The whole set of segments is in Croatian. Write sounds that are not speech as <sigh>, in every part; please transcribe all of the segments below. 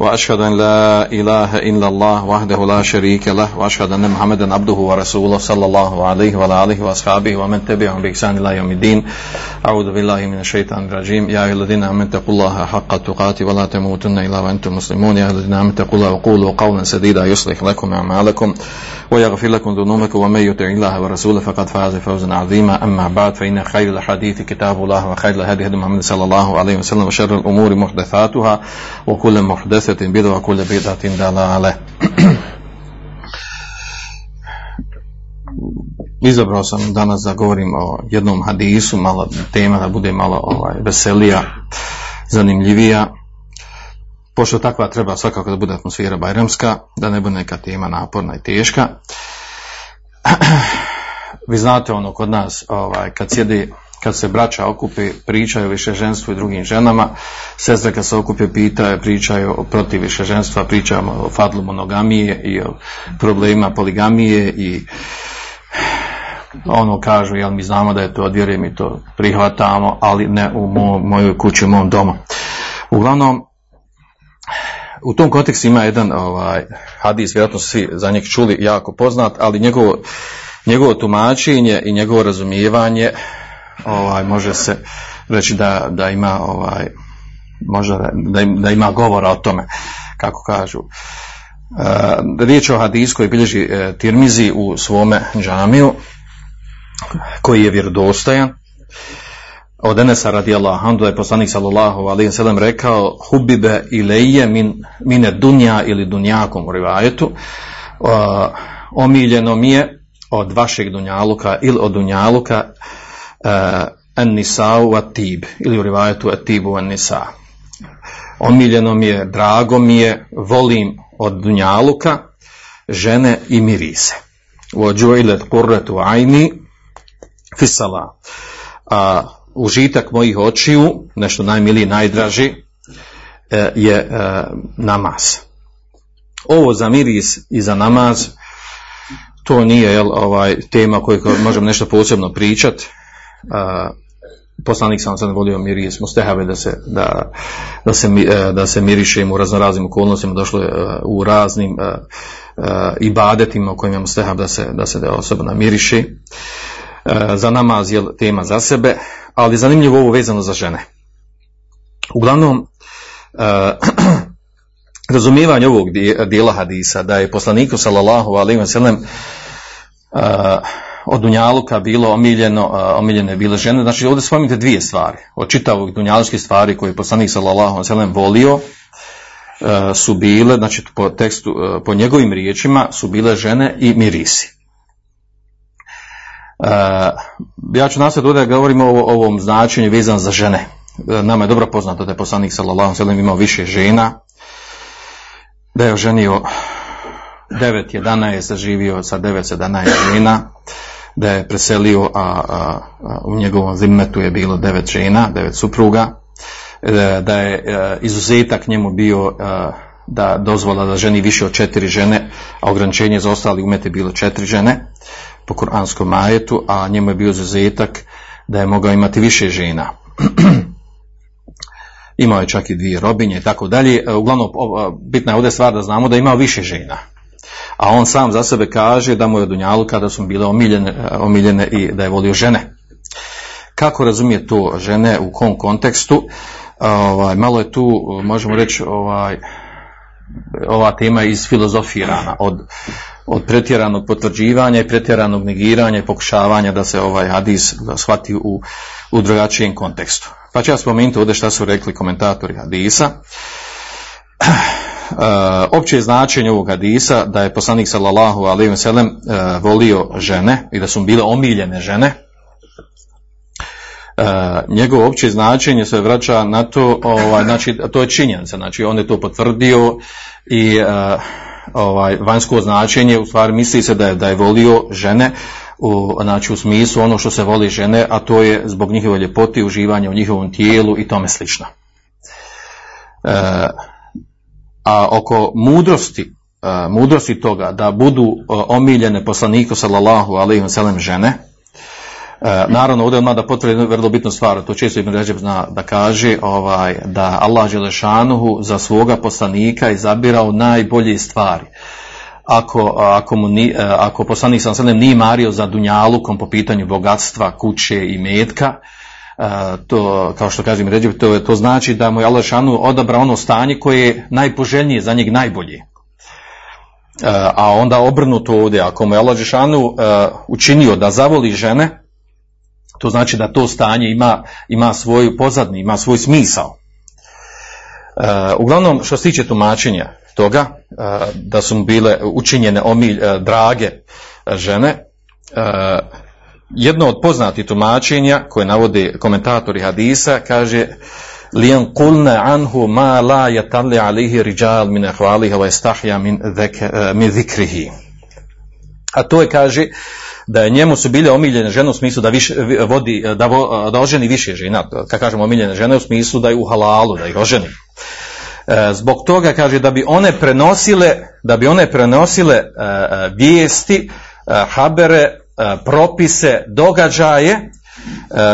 وأشهد أن لا إله إلا الله وحده لا شريك له وأشهد أن محمدا عبده ورسوله صلى الله عليه وعلى آله وأصحابه ومن تبعهم بإحسان إلى يوم الدين. أعوذ بالله من الشيطان الرجيم. يا أيها الذين آمنوا اتقوا الله حق تقاته ولا تموتن إلا وأنتم مسلمون. يا أيها الذين آمنوا اتقوا الله وقولوا قولا سديدا يصلح لكم أعمالكم ويغفر لكم ذنوبكم. ومن يطع الله ورسوله فقد فاز فوزا عظيما. أما بعد فإن خير الحديث كتاب الله وخير الهدي هدي محمد صلى الله عليه وسلم وشر الأمور محدثاتها وكل محدثة بدعة وكل بدعة ضلالة Izabrao sam danas da govorim o jednom hadisu, malo tema da bude malo ovaj, veselija, zanimljivija. Pošto takva treba svakako da bude atmosfera bajramska, da ne bude neka tema naporna i teška. <clears throat> Vi znate ono kod nas, ovaj, kad sjedi kad se braća okupi, pričaju o višeženstvu i drugim ženama, sestre kad se okupe pitaju, pričaju o protiv višeženstva, pričamo o fadlu monogamije i o problema poligamije i ono kažu, jel mi znamo da je to odvjere, mi to prihvatamo, ali ne u mo, mojoj kući, u mom domu. Uglavnom, u tom kontekstu ima jedan ovaj, hadis, vjerojatno svi za njeg čuli, jako poznat, ali njegovo, njegovo tumačenje i njegovo razumijevanje ovaj, može se reći da, da ima ovaj, možda da, da ima govora o tome, kako kažu. E, riječ o hadisu koji bilježi e, Tirmizi u svome džamiju, koji je vjerodostojan. Od Enesa radijallahu anhu je poslanik sallallahu alaihi sallam rekao hubibe ileje min, mine dunja ili dunjakom u rivajetu uh, omiljeno mi je od vašeg dunjaluka ili od dunjaluka uh, en nisau atib ili u rivajetu atibu en nisa omiljeno mi je, drago mi je volim od dunjaluka žene i mirise. Vođuilet kurretu ajni fisala a užitak mojih očiju, nešto najmiliji, najdraži, je namaz. Ovo za miris i za namaz, to nije jel, ovaj, tema koju možemo nešto posebno Poslanik sam sam volio miris, mustehave da se, da, da se, da se mirišemo u raznoraznim okolnostima, došlo je u raznim ibadetima u kojima je da se, da se da osoba namiriši za namaz je tema za sebe, ali zanimljivo ovo vezano za žene. Uglavnom, <clears throat> razumijevanje ovog dijela hadisa, da je poslaniku sallallahu alaihi wa sallam od Dunjaluka bilo omiljeno, omiljene bile žene, znači ovdje spominjete dvije stvari, od čitavog dunjalučkih stvari koje je poslanik sallallahu sallam volio, su bile, znači po tekstu, po njegovim riječima su bile žene i mirisi. Uh, ja ću nastaviti da govorimo o ovom značenju vezan za žene. Nama je dobro poznato da je poslanik sallallahu sallam imao više žena, da je oženio 9-11, zaživio sa 9-11 žena, da je preselio, a, a, a u njegovom zimmetu je bilo 9 žena, 9 supruga, da, da je a, izuzetak njemu bio da dozvola da ženi više od četiri žene, a ograničenje za ostali umete je bilo četiri žene po kuranskom majetu, a njemu je bio izuzetak da je mogao imati više žena. <clears throat> imao je čak i dvije robinje i tako dalje. Uglavnom, bitna je ovdje stvar da znamo da je imao više žena. A on sam za sebe kaže da mu je Dunjalu kada su bile omiljene, omiljene i da je volio žene. Kako razumije to žene, u kom kontekstu? Ovaj, malo je tu, možemo reći, ovaj, ova tema iz filozofirana od, od pretjeranog potvrđivanja i pretjeranog negiranja i pokušavanja da se ovaj hadis shvati u, u drugačijem kontekstu. Pa ću ja spomenuti ovdje šta su rekli komentatori hadisa. Uh, opće značenje ovog hadisa da je poslanik sallallahu alejhi ve sellem volio žene i da su bile omiljene žene. Uh, njegovo opće značenje se vraća na to, ovaj, znači to je činjenica, znači on je to potvrdio i uh, ovaj vanjsko značenje u stvari misli se da je da je volio žene u, znači u smislu ono što se voli žene, a to je zbog njihove ljepote, uživanja u njihovom tijelu i tome slično. E, a oko mudrosti, e, mudrosti toga da budu e, omiljene poslaniku sallallahu alaihi wa žene, E, naravno, ovdje odmah da potvrdi vrlo bitnu stvar, to često Ibn Ređeb zna da kaže, ovaj, da Allah Želešanuhu za svoga poslanika izabirao najbolje stvari. Ako, ako, mu ni, ako poslanik sam sredem nije mario za dunjalukom po pitanju bogatstva, kuće i metka, to, kao što kažem Ređeb, to, to znači da mu je Allah Želešanuhu odabrao ono stanje koje je najpoželjnije, za njeg najbolje. A onda obrnuto ovdje, ako mu je Želešanuhu učinio da zavoli žene, to znači da to stanje ima, ima svoju pozadnju, ima svoj smisao. Uglavnom, što se tiče tumačenja toga, da su mu bile učinjene omilj, drage žene, jedno od poznatih tumačenja koje navode komentatori hadisa kaže lijan kulne anhu ma la yatalli alihi rijal min ahvaliha wa istahja min, min zikrihi. A to je, kaže, da je njemu su bile omiljene žene u smislu da više vodi, da, vo, da oženi više žena, kad kažemo omiljene žene u smislu da je u halalu, da ih oženi. E, zbog toga kaže da bi one prenosile, da bi one prenosile e, e, vijesti, habere, propise, događaje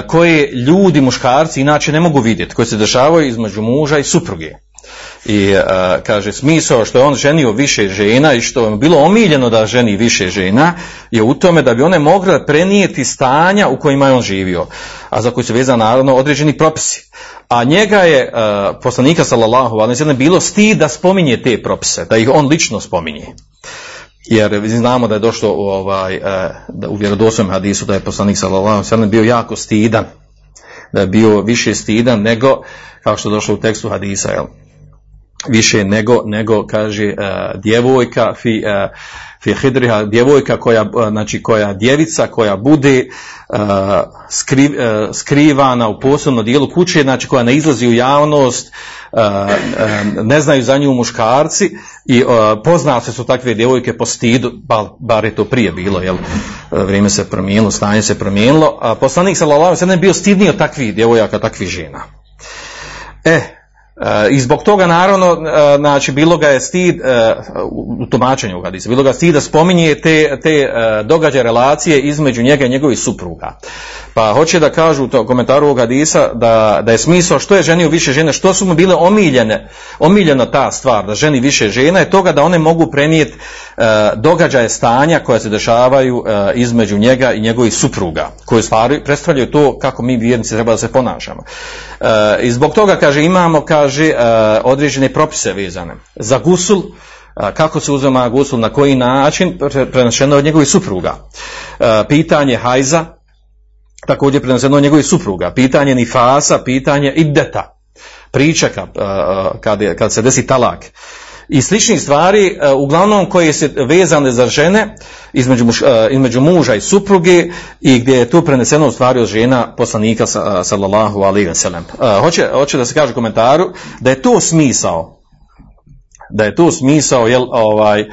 koje ljudi, muškarci inače ne mogu vidjeti, koje se dešavaju između muža i supruge. I kaže smisao što je on ženio više žena i što je bilo omiljeno da ženi više žena je u tome da bi one mogle prenijeti stanja u kojima je on živio, a za koji su vezani naravno određeni propisi. A njega je poslanika sallallahu alejhi bilo stid da spominje te propise, da ih on lično spominje. Jer znamo da je došlo u, ovaj, da u vjerodostojnom hadisu da je poslanik sallallahu bio jako stidan, da je bio više stidan nego kao što je došlo u tekstu hadisa, jel? više nego, nego kaže uh, djevojka fi, uh, fi hidriha, djevojka koja, uh, znači koja djevica koja bude skri, skrivana u posebnom dijelu kuće, znači koja ne izlazi u javnost, ne znaju za nju muškarci i poznate su takve djevojke po stidu, bar je to prije bilo, jel, vrijeme se promijenilo, stanje se promijenilo, a poslanik sallallahu alejhi ve bio stidniji od takvih djevojaka, takvih žena. E, i zbog toga naravno, e, znači bilo ga je stid e, u tumačenju hadisa, bilo ga stid da spominje te, te e, događaje relacije između njega i njegovih supruga. Pa hoće da kažu u komentaru ovog hadisa da, da je smisao što je ženio više žene, što su mu bile omiljene, omiljena ta stvar da ženi više žena je toga da one mogu prenijeti događaje stanja koja se dešavaju između njega i njegovih supruga, koje stvari predstavljaju to kako mi vjernici treba da se ponašamo. I zbog toga kaže imamo kaže kaže uh, određene propise vezane za gusul, uh, kako se uzema gusul, na koji način, prenašeno od njegovih supruga. Uh, pitanje hajza, također prenašeno od njegovih supruga. Pitanje nifasa, pitanje iddeta, pričaka, kad, kad se desi talak. I sličnih stvari, uglavnom koje se vezane za žene, između, muž, između muža i supruge i gdje je tu preneseno u stvari od žena poslanika sallallahu alaihi wa sallam. Hoće, hoće da se kaže u komentaru da je to smisao da je to smisao jel, ovaj,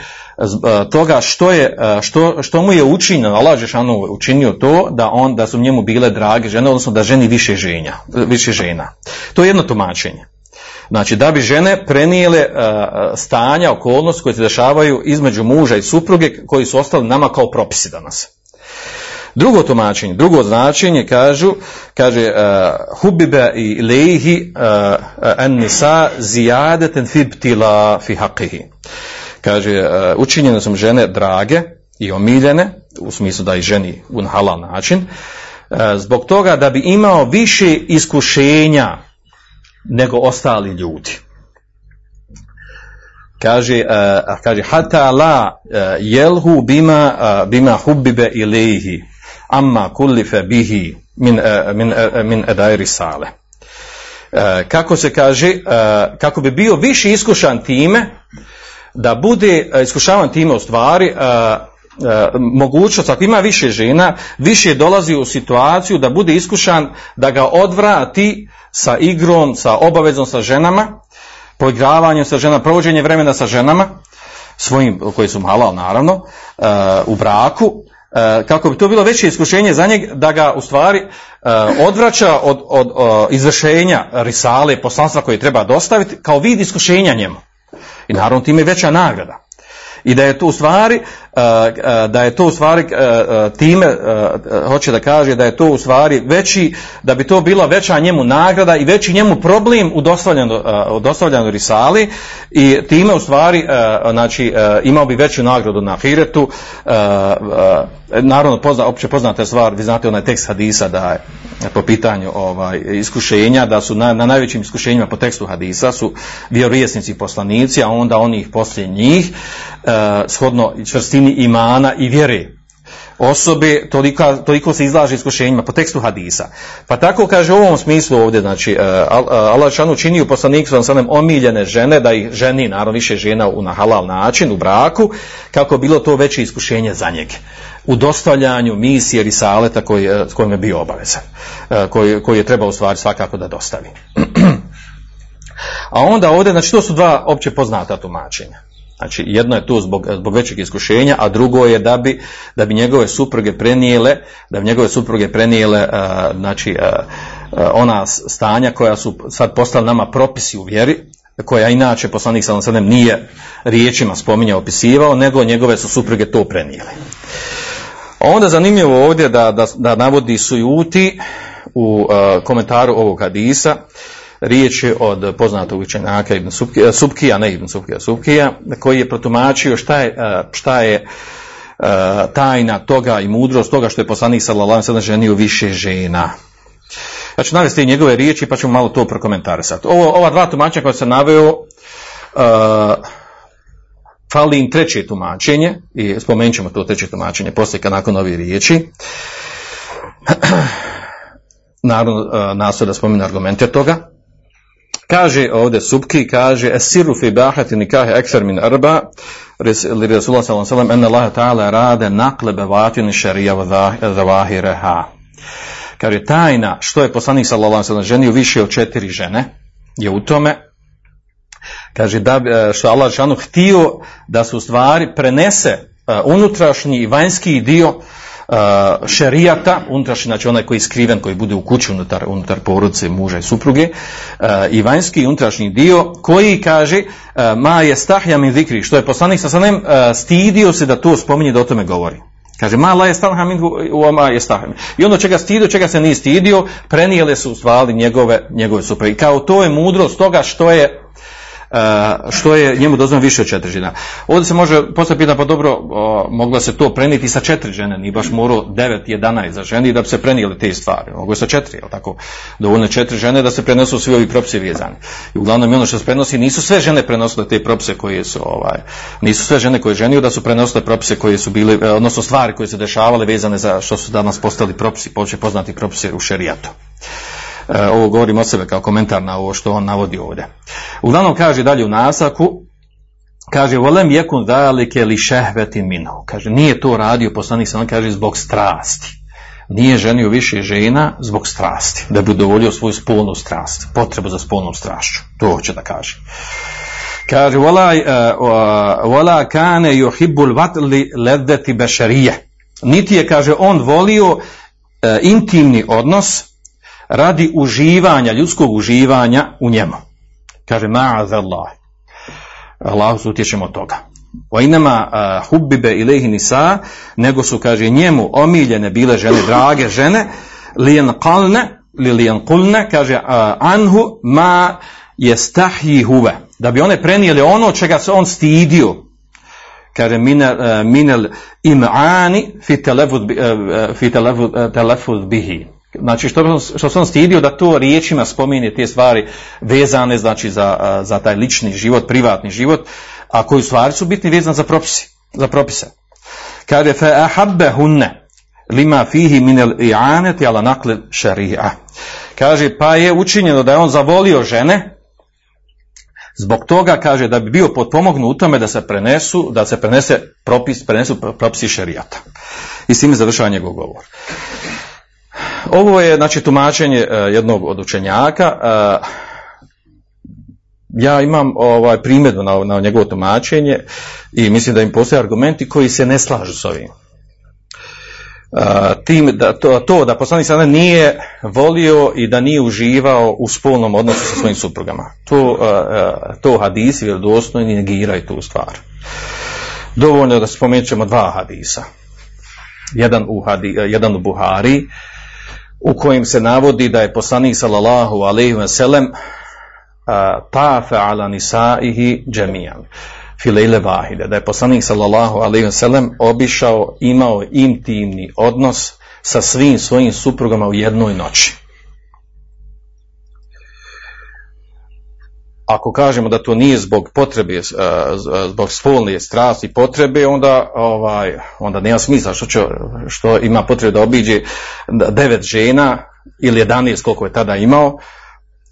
toga što, je, što, što mu je učinjeno, Allah Žešanu učinio to da on da su njemu bile drage žene, odnosno da ženi više ženja, više žena. To je jedno tumačenje. Znači da bi žene prenijele uh, stanja, okolnosti koje se dešavaju između muža i supruge koji su ostali nama kao propisi danas. Drugo tumačenje, drugo značenje kažu, kaže uh, hubibe i lehi en nisa zijadeten fibtila fi haqihi. Kaže, učinjene su žene drage i omiljene, u smislu da i ženi u halal način, zbog toga da bi imao više iskušenja nego ostali ljudi. Kaže, uh, kaže hata la jelhu bima, uh, bima hubbibe ilihi amma kullife bihi min, min, min edajri sale. Kako se kaže, kako bi bio više iskušan time, da bude iskušavan time u stvari, mogućnost, ako ima više žena, više dolazi u situaciju da bude iskušan, da ga odvrati sa igrom, sa obavezom sa ženama, poigravanjem sa ženama, provođenje vremena sa ženama, svojim, koji su halal naravno, uh, u braku, e, kako bi to bilo veće iskušenje za njeg da ga u stvari e, odvraća od, od, izvršenja risale poslanstva koje treba dostaviti kao vid iskušenja njemu. I naravno time je veća nagrada. I da je to u stvari, e, e, da je to u stvari e, time, hoće da kaže da je to u stvari veći, da bi to bila veća njemu nagrada i veći njemu problem u dostavljanju, risali i time u stvari, znači, imao bi veću nagradu na Hiretu. Naravno, pozna, opće poznata stvar, vi znate onaj tekst hadisa da je po pitanju ovaj, iskušenja, da su na, na najvećim iskušenjima po tekstu hadisa su vjerovjesnici i poslanici, a onda onih poslije njih, e, shodno čvrstini imana i vjere osobe, toliko, toliko se izlaže iskušenjima po tekstu hadisa. Pa tako kaže u ovom smislu ovdje, znači, e, Allah šanu čini u poslaniku sa omiljene žene, da ih ženi, naravno više žena na halal način, u braku, kako bilo to veće iskušenje za njega u dostavljanju misije risaleta koji, e, s kojim je bio obavezan, e, koji, koji je trebao u stvari svakako da dostavi. <clears throat> A onda ovdje, znači to su dva opće poznata tumačenja. Znači jedno je to zbog, zbog većeg iskušenja, a drugo je da bi, da bi njegove supruge prenijele, da bi njegove supruge prenijele uh, znači uh, ona stanja koja su sad postala nama propisi u vjeri, koja inače poslanik sallallahu alejhi nije riječima spominjao, opisivao, nego njegove su supruge to prenijele. Onda zanimljivo ovdje da, da, da navodi Sujuti u uh, komentaru ovog hadisa, riječ je od poznatog učenjaka Ibn Subkija, Subkija, ne Ibn Subkija, Subkija, koji je protumačio šta je, šta je tajna toga i mudrost toga što je poslanik sallallahu sellem ženio više žena. Ja ću navesti njegove riječi pa ćemo malo to prokomentarisati. Ovo, ova dva tumačenja koja se naveo uh, fali im treće tumačenje i spomenut ćemo to treće tumačenje poslije kad nakon ovih riječi. <clears throat> Naravno, uh, nastoje da spomenu argumente toga. Kaže ovdje Subki, kaže Esiru fi bahati nikahe ekfer min arba li Rasulullah sallam ena Allah ta'ala rade nakle bevatini šarija zavahireha. Kaže tajna što je poslanik sallallahu sallam ženio više od četiri žene je u tome kaže da što Allah htio da se u stvari prenese unutrašnji i vanjski dio šerijata, unutrašnji, znači onaj koji je skriven, koji bude u kući unutar, unutar porodice, muža i supruge, uh, i vanjski unutrašnji dio, koji kaže, uh, ma je stahja min zikri, što je poslanik sa sanem, stidio se da to spominje, da o tome govori. Kaže, ma la je stahja min u ma je I ono čega stidio, čega se nije stidio, prenijele su stvari njegove, njegove supruge. I kao to je mudrost toga što je što je njemu dozvoljeno više od četiri žena. Ovdje se može postaviti pitanje, pa dobro, moglo se to prenijeti sa četiri žene, ni baš morao devet, jedanaest za ženi da bi se prenijeli te stvari. Mogu sa četiri, jel tako? Dovoljno četiri žene da se prenesu svi ovi propisi vezani. I uglavnom ono što se prenosi, nisu sve žene prenosile te propise koje su, ovaj, nisu sve žene koje ženiju da su prenosile propise koje su bili, e, odnosno stvari koje su dešavale vezane za što su danas postali propisi, poznati propisi u šerijatu. E, ovo govorim o sebe kao komentar na ovo što on navodi ovdje. Uglavnom kaže dalje u nasaku, kaže volem jekun dalike li šehvetin minhu. Kaže nije to radio poslanik sam kaže zbog strasti. Nije ženio više žena zbog strasti, da bi udovoljio svoju spolnu strast, potrebu za spolnom strašću. To hoće da kaže. Kaže, vola, uh, vola kane yuhibbul vatli ledeti bešarije. Niti je, kaže, on volio uh, intimni odnos radi uživanja, ljudskog uživanja u njemu. Kaže, ma'az Allah. Allah se utječemo toga. O inama uh, hubbibe ilehi nisa, nego su, kaže, njemu omiljene bile žene, drage žene, lijen kalne, li lijen kulne, kaže, uh, anhu ma jestahji huve. Da bi one prenijeli ono čega se on stidio, kaže minel, minel im'ani fi telefuz bihi Znači što, što sam stidio da to riječima spomine te stvari vezane znači za, za taj lični život, privatni život, a koji stvari su bitni vezani za propise. Za propise. Kaže fe hunne lima fihi minel i'aneti ala nakle šari'a. Kaže pa je učinjeno da je on zavolio žene zbog toga kaže da bi bio potpomognu u tome da se prenesu, da se prenese propis, prenesu propisi šerijata. I s time završava njegov govor. Ovo je znači tumačenje uh, jednog od učenjaka. Uh, ja imam ovaj primjedbu na, na njegovo tumačenje i mislim da im postoje argumenti koji se ne slažu s ovim. tim da to, to da poslanik sada nije volio i da nije uživao u spolnom odnosu sa svojim suprugama. To, to hadisi vjerodostojni negiraju tu stvar. Dovoljno da spomenut ćemo dva hadisa. Jedan u, hadi, jedan u Buhari, u kojim se navodi da je poslanik sallallahu alejhi ve sellem tafa ala nisaihi džemijan filejle vahide, da je poslanik sallallahu alejhi ve sellem obišao, imao intimni odnos sa svim svojim suprugama u jednoj noći. Ako kažemo da to nije zbog potrebe, zbog spolne strasti i potrebe, onda, ovaj, onda nema smisla što, će, što ima potrebe da obiđe devet žena ili 11 koliko je tada imao,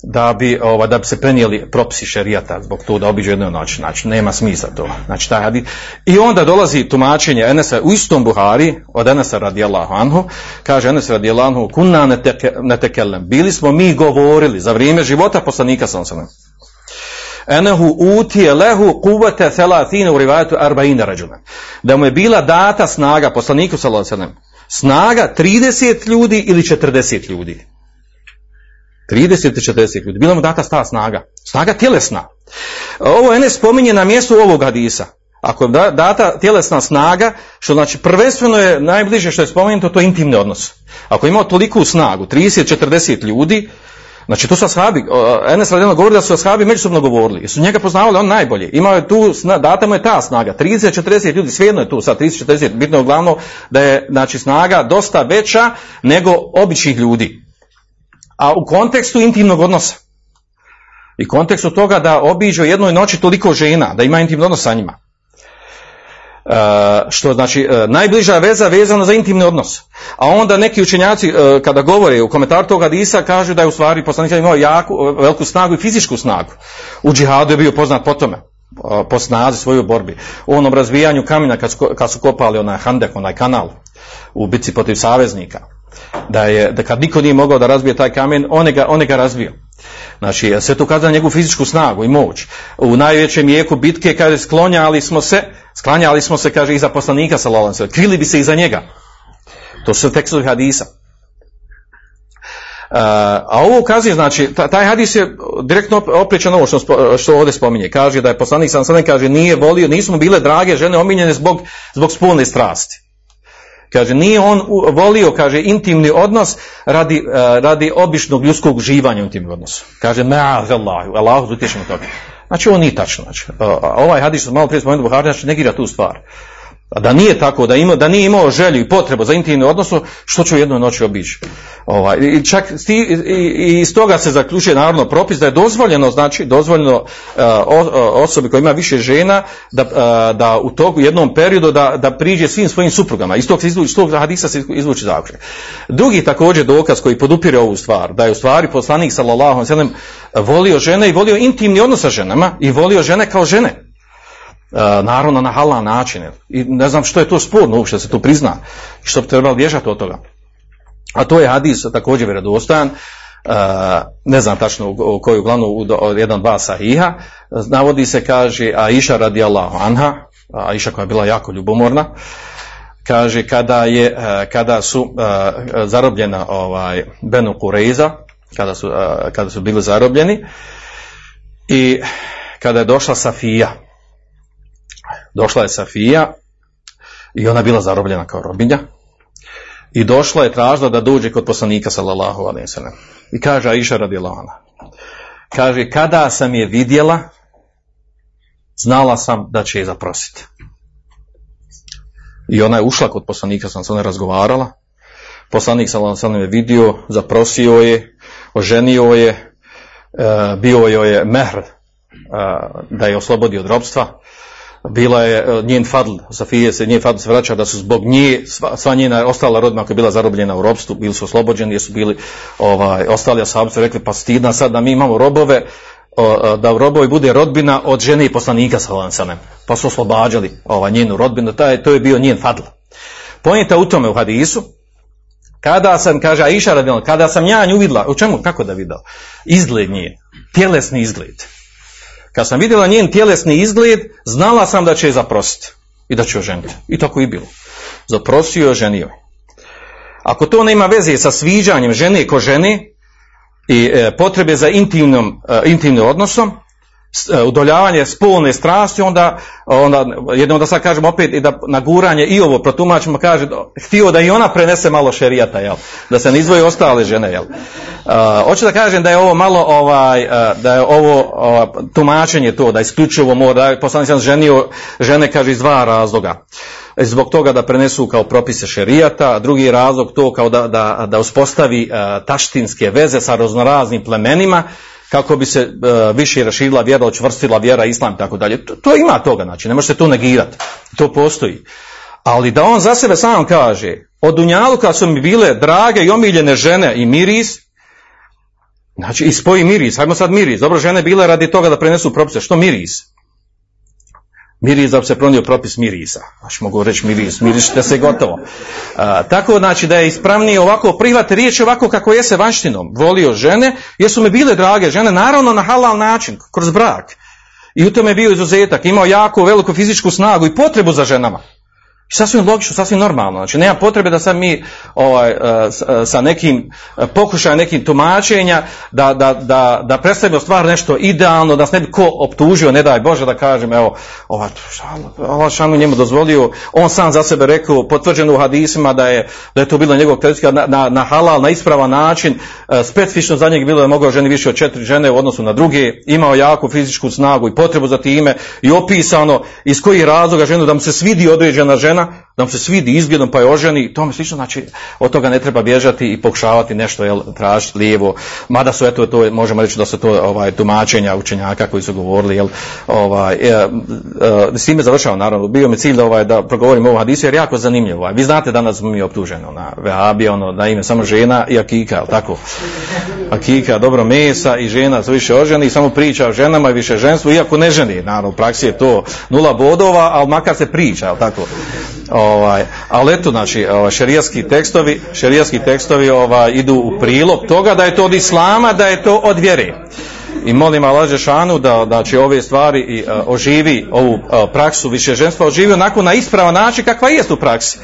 da bi, ovaj, da bi se prenijeli propisi šerijata zbog toga da obiđu jednu noć. Znači, nema smisla to. Znači, taj hadis. I onda dolazi tumačenje Enesa u istom Buhari od Enesa radijallahu anhu. Kaže Enes radijallahu anhu, kunna ne tekelem. Bili smo mi govorili za vrijeme života poslanika sam. Enehu utije lehu kuvete thelathine u rivajatu arba'ina rađuna. Da mu je bila data snaga poslaniku sallallahu Snaga 30 ljudi ili 40 ljudi. 30 i 40 ljudi. Bila mu data sta snaga. Snaga tjelesna. Ovo ne spominje na mjestu ovog hadisa. Ako je data tjelesna snaga, što znači prvenstveno je najbliže što je spomenuto, to je intimni odnos. Ako imao toliku snagu, 30-40 ljudi, znači to su ashabi, Enes radijalno govori da su ashabi međusobno govorili, jer su njega poznavali on najbolje. Imao je tu, data mu je ta snaga, 30-40 ljudi, svejedno je tu sad 30-40, bitno je uglavnom da je znači, snaga dosta veća nego običnih ljudi a u kontekstu intimnog odnosa. I kontekstu toga da obiđu jednoj noći toliko žena, da ima intimni odnos sa njima. E, što znači e, najbliža veza vezana za intimni odnos. A onda neki učenjaci e, kada govore u komentaru toga hadisa kažu da je u stvari poslanik imao jaku, veliku snagu i fizičku snagu. U džihadu je bio poznat po tome po snazi svojoj borbi. U onom razvijanju kamena kad su, kad su kopali onaj handek, onaj kanal u bici protiv saveznika da je, da kad niko nije mogao da razbije taj kamen, on je ga, on je ga razbio. Znači, sve to kada na njegovu fizičku snagu i moć. U najvećem jeku bitke, kaže, sklonjali smo se, sklanjali smo se, kaže, iza poslanika sa se, krili bi se iza njega. To su tekstovi hadisa. Uh, a ovo ukazuje, znači, taj hadis je direktno opričan ovo što, što ovdje spominje. Kaže da je poslanik sam sada kaže nije volio, nismo bile drage žene omiljene zbog, zbog spolne strasti. Kaže, nije on volio, kaže, intimni odnos radi, uh, radi običnog ljudskog uživanja u intimnom odnosu. Kaže, ma'az Allahu, utješeno toga. Znači, ovo nije tačno. Znači, ovaj hadis malo prije spomenuo Buhari, znači, negira tu stvar. A da nije tako, da, ima, da nije imao želju i potrebu za intimni odnos, što ću jednoj noći obići? Ovaj, I čak i, i, iz toga se zaključuje naravno propis da je dozvoljeno, znači dozvoljeno uh, osobi koja ima više žena da, uh, da u toku jednom periodu da, da priđe svim svojim suprugama. Iz tog, iz tog hadisa se izvuči zaključak. Drugi također dokaz koji podupire ovu stvar, da je u stvari poslanik sallallahu volio žene i volio intimni odnos sa ženama i volio žene kao žene. E, naravno na halal način. I ne znam što je to sporno uopšte se to prizna. Što bi trebalo bježati od toga. A to je hadis također vjerodostojan. Uh, ne znam tačno koju uglavnom u jedan dva sahiha navodi se kaže Aisha radijallahu anha Aisha koja je bila jako ljubomorna kaže kada je uh, kada su zarobljena ovaj Benu Kureiza kada su, kada su bili zarobljeni i kada je došla Safija došla je Safija i ona bila zarobljena kao robinja i došla je tražila da dođe kod poslanika sallallahu alejhi ve I kaže Aisha radijallahu anha. Kaže kada sam je vidjela znala sam da će je zaprositi. I ona je ušla kod poslanika, sam se ona razgovarala. Poslanik sallallahu je vidio, zaprosio je, oženio je, e, bio joj je mehr e, da je oslobodi od robstva bila je e, njen fadl, Safije se, njen fadl se vraća da su zbog nje, sva, sva njena ostala rodina koja je bila zarobljena u robstvu, bili su oslobođeni jer su bili ovaj, ostali ashabci rekli pa stidna sad da mi imamo robove, da u robovi bude rodbina od žene i poslanika sa pa su oslobađali ovaj, njenu rodbinu, taj, to je bio njen fadl. Pojenta u tome u hadisu, kada sam, kaže Aisha radila, kada sam ja nju vidla, u čemu, kako da vidio? Izgled nje, tjelesni izgled kad sam vidjela njen tjelesni izgled, znala sam da će je zaprositi i da će oženiti. I tako i bilo. Zaprosio je oženio. ako to nema veze sa sviđanjem žene ko žene i e, potrebe za intimnom, e, intimnim odnosom, udoljavanje spolne strasti, onda, onda jedno da sad kažem opet i da na guranje i ovo protumačimo, kaže, htio da i ona prenese malo šerijata, jel? da se ne izdvoji ostale žene. Jel? Uh, hoću da kažem da je ovo malo ovaj, uh, da je ovo tumačenje to, da isključivo mora, da je sam ženio žene, kaže, iz dva razloga. Zbog toga da prenesu kao propise šerijata, a drugi razlog to kao da, da, da uspostavi taštinske veze sa raznoraznim plemenima, kako bi se uh, više raširila vjera, učvrstila vjera, islam i tako dalje. To, to ima toga, znači, ne može se to negirati. To postoji. Ali da on za sebe sam kaže, od Dunjaluka su mi bile drage i omiljene žene i miris, znači i spoji miris, hajmo sad miris, dobro žene bile radi toga da prenesu propise, što miris? Bi se pronio propis mirisa, znači mogu reći miris, mirišite se gotovo. A, tako znači da je ispravnije ovako prihvati riječ ovako kako jese vanštinom, volio žene, jer su mi bile drage žene, naravno na halal način, kroz brak. I u tome je bio izuzetak, imao jako veliku fizičku snagu i potrebu za ženama. Sasvim logično, sasvim normalno. Znači, nema potrebe da sad mi ovaj, e, e, sa nekim e, pokušajem nekim tumačenja da, da, da, da predstavimo stvar nešto idealno, da se ne bi ko optužio, ne daj Bože da kažem, evo, ovaj, Allah šanu njemu dozvolio, on sam za sebe rekao, potvrđeno u hadisima da je, da je to bilo njegov teoretski na, na, na halal, na ispravan način, specifično za njega bilo je mogao ženi više od četiri žene u odnosu na druge, imao jaku fizičku snagu i potrebu za time i opisano iz kojih razloga ženu da mu se svidi određena žena, 呢，da mu se svidi izgledom pa je oženi, i tome slično, znači od toga ne treba bježati i pokušavati nešto jel, tražiti lijevo, mada su eto to možemo reći da su to ovaj tumačenja učenjaka koji su govorili jel ovaj e, e, s time završavam naravno. Bio mi cilj da ovaj da progovorim ovo hadisu jer jako zanimljivo ovaj. vi znate danas smo mi optuženi na vehabi ono na ime samo žena i akika jel tako? Akika dobro mesa i žena su više oženi samo priča o ženama i više ženstvu iako ne ženi naravno u praksi je to nula bodova ali makar se priča jel tako ovaj ali eto znači ovaj, šerijatski tekstovi šerijatski tekstovi ovaj idu u prilog toga da je to od islama da je to od vjere i molim Allah Žešanu da znači ove stvari i uh, oživi ovu uh, praksu više ženstva oživi onako na ispravan način kakva jest u praksi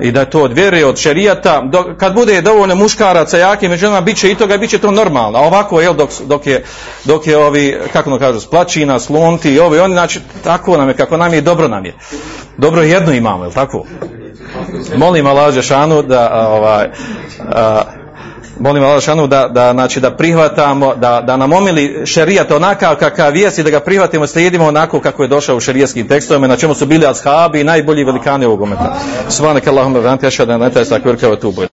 i da to od vjere, od šerijata, dok, kad bude dovoljno muškaraca jaki među nama, bit će i toga, bit će to normalno. A ovako, jel, dok, dok, je, dok je ovi, kako nam kažu, splačina, slunti i ovi, oni, znači, tako nam je, kako nam je, dobro nam je. Dobro jedno imamo, jel tako? Molim Allah Žešanu da, a, ovaj, a, molim Allah Žešanu da, da, znači, da prihvatamo, da, da nam omili šerijat onakav kakav jest i da ga prihvatimo, slijedimo onako kako je došao u šerijatskim tekstovima, na čemu su bili ashabi i najbolji velikani ovog momenta. Subhanak Allahumma wa bihamdika ashhadu an